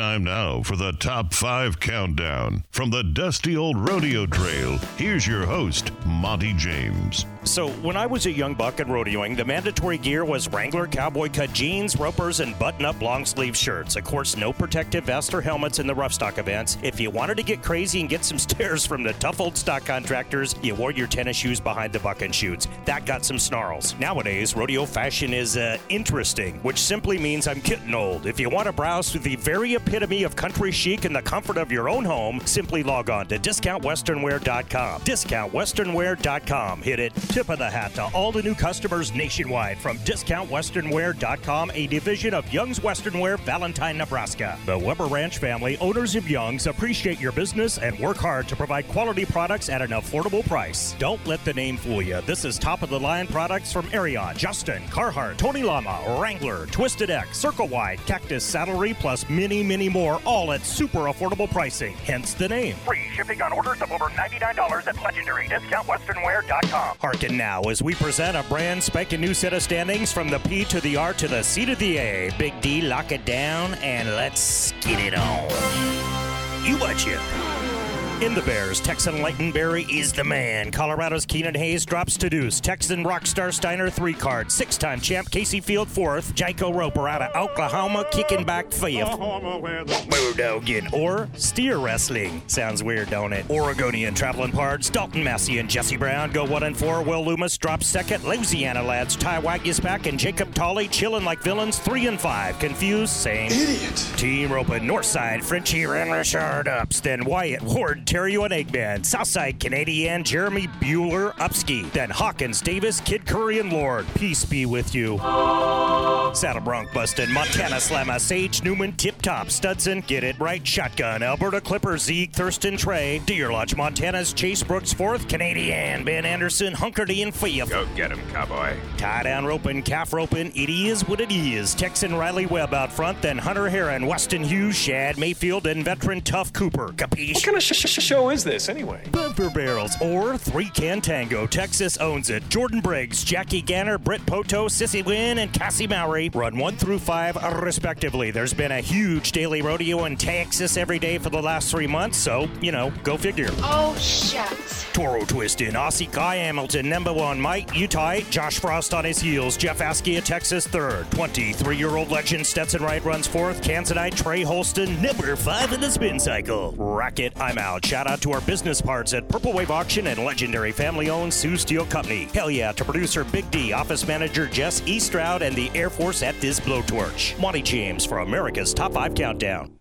Time now for the Top 5 Countdown. From the dusty old rodeo trail, here's your host, Monte James. So, when I was a young buck and rodeoing, the mandatory gear was Wrangler cowboy cut jeans, ropers, and button up long sleeve shirts. Of course, no protective vest or helmets in the rough stock events. If you wanted to get crazy and get some stares from the tough old stock contractors, you wore your tennis shoes behind the buck and shoots. That got some snarls. Nowadays, rodeo fashion is uh, interesting, which simply means I'm getting old. If you want to browse through the very epitome of country chic in the comfort of your own home, simply log on to discountwesternwear.com. Discountwesternwear.com. Hit it. Tip of the hat to all the new customers nationwide from discountwesternwear.com, a division of Young's Western Wear, Valentine, Nebraska. The Weber Ranch family, owners of Young's, appreciate your business and work hard to provide quality products at an affordable price. Don't let the name fool you. This is top of the line products from Ariat, Justin, Carhartt, Tony Lama, Wrangler, Twisted X, Circle Y, Cactus Saddlery, plus many, many more, all at super affordable pricing. Hence the name. Free shipping on orders of over $99 at legendary discountwesternwear.com. Hearken now as we present a brand spanking new set of standings from the P to the R to the C to the A. Big D, lock it down, and let's get it on. You betcha. In the Bears, Texan Leighton Berry is the man. Colorado's Keenan Hayes drops to deuce. Texan Rockstar Steiner three card. Six time champ Kaycee Feild fourth. Jayco Roper out of Oklahoma kicking back fifth. Bodogan. Or steer wrestling. Sounds weird, don't it? Oregonian traveling pards. Dalton Massey and Jesse Brown go one and four. Will Loomis drops second. Louisiana lads Ty Waguespack and Jacob Talley chilling like villains three and five. Confused, same. Idiot. Team Ropa Northside, Frenchie and Richard ups. Then Wyatt Ward, Terry and Eggman. Southside Canadian, Jeremy Buhler, Upski. Then Hawkins, Davis, Kid Curry, and Lord. Peace be with you. Saddle Bronc Bustin, Montana Slamma, Sage Newman, Tip Top, Studson, Get It Right, Shotgun, Alberta Clipper, Zeke, Thurston, Trey, Deer Lodge, Montana's Chase Brooks, fourth, Canadian, Ben Andersen, Hunkerty, and fifth. Go get him, cowboy. Tie down roping, calf roping, it is what it is. Texan Riley Webb out front, then Hunter Herrin, Westyn Hughes, Shad Mayfield, and veteran Tuf Cooper. Capiche? What kind of sh- sh- show is this anyway? Bumper Barrels or Three Can Tango. Texas owns it. Jordon Briggs, Jackie Ganter, Britt Poto, Sissy Wynn, and Cassie Mowry run one through five respectively. There's been a huge daily rodeo in Texas every day for the last three months, so, you know, go figure. Oh, shucks. Toro Twist in Aussie Kai Hamilton, number one, Mike Utah, Josh Frost on his heels, Jeff Askey, Texas third, 23 year old legend Stetson Wright runs fourth, Kansasite Trey Holston, number five in the spin cycle. Racket, I'm out. Shout out to our business parts at Purple Wave Auction and legendary family owned Sioux Steel Company. Hell yeah to producer Big D, office manager Jess Eastroud, and the Air Force at this blowtorch. Monte James for America's Top 5 Countdown.